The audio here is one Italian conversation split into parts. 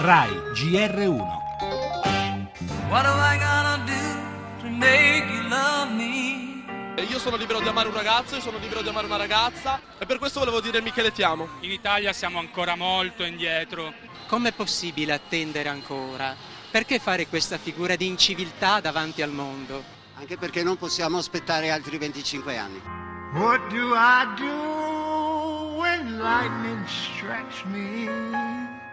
RAI GR1 What am I gonna do to make you love me? Io sono libero di amare un ragazzo, io sono libero di amare una ragazza e per questo volevo dire Michele ti amo. In Italia siamo ancora molto indietro. Com'è possibile attendere ancora? Perché fare questa figura di inciviltà davanti al mondo? Anche perché non possiamo aspettare altri 25 anni. What do I do when lightning strikes me?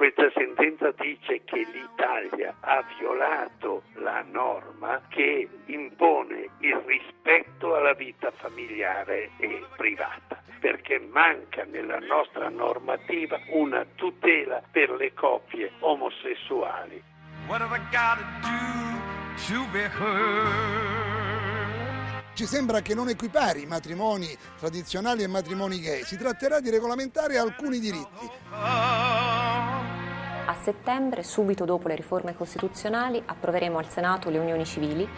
Questa sentenza dice che l'Italia ha violato la norma che impone il rispetto alla vita familiare e privata, perché manca nella nostra normativa una tutela per le coppie omosessuali. What have I got to do to be Ci sembra che non equipari i matrimoni tradizionali e matrimoni gay, si tratterà di regolamentare alcuni diritti. Settembre, subito dopo le riforme costituzionali, approveremo al Senato le unioni civili.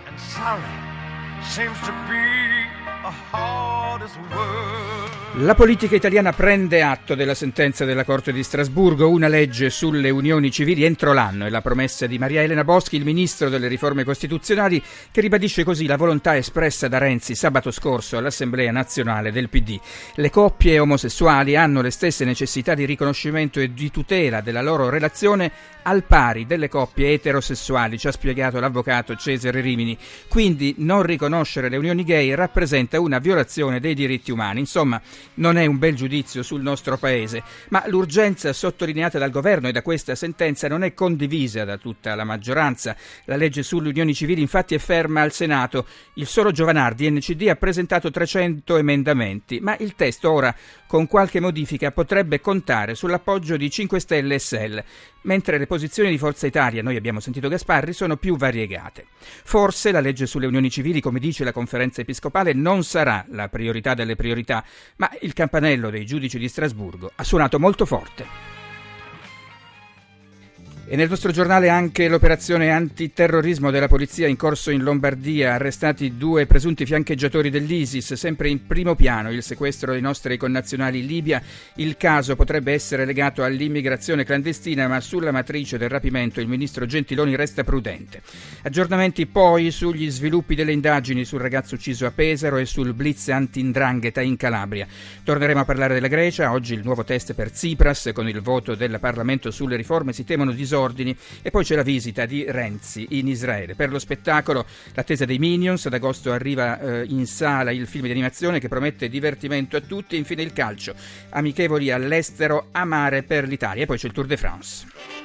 La politica italiana prende atto della sentenza della Corte di Strasburgo, una legge sulle unioni civili entro l'anno e la promessa di Maria Elena Boschi, il ministro delle riforme costituzionali, che ribadisce così la volontà espressa da Renzi sabato scorso all'Assemblea nazionale del PD. Le coppie omosessuali hanno le stesse necessità di riconoscimento e di tutela della loro relazione al pari delle coppie eterosessuali, ci ha spiegato l'avvocato Cesare Rimini. Quindi non riconoscere le unioni gay rappresenta una violazione dei diritti umani. Insomma, non è un bel giudizio sul nostro paese, ma l'urgenza sottolineata dal governo e da questa sentenza non è condivisa da tutta la maggioranza. La legge sulle unioni civili infatti è ferma al Senato. Il solo Giovanardi NCD ha presentato 300 emendamenti, ma il testo ora con qualche modifica potrebbe contare sull'appoggio di 5 Stelle e SEL, mentre le posizioni di Forza Italia, noi abbiamo sentito Gasparri, sono più variegate. Forse la legge sulle unioni civili, come dice la conferenza episcopale, non sarà la priorità delle priorità, ma il campanello dei giudici di Strasburgo ha suonato molto forte. E nel nostro giornale anche l'operazione antiterrorismo della polizia in corso in Lombardia, arrestati due presunti fiancheggiatori dell'ISIS, sempre in primo piano il sequestro dei nostri connazionali in Libia. Il caso potrebbe essere legato all'immigrazione clandestina, ma sulla matrice del rapimento il ministro Gentiloni resta prudente. Aggiornamenti poi sugli sviluppi delle indagini sul ragazzo ucciso a Pesaro e sul blitz anti-indrangheta in Calabria. Torneremo a parlare della Grecia, oggi il nuovo test per Tsipras, con il voto del Parlamento sulle riforme si temono disordini ordini e poi c'è la visita di Renzi in Israele. Per lo spettacolo l'attesa dei Minions, ad agosto arriva eh, in sala il film di animazione che promette divertimento a tutti infine il calcio, amichevoli all'estero, amare per l'Italia e poi c'è il Tour de France.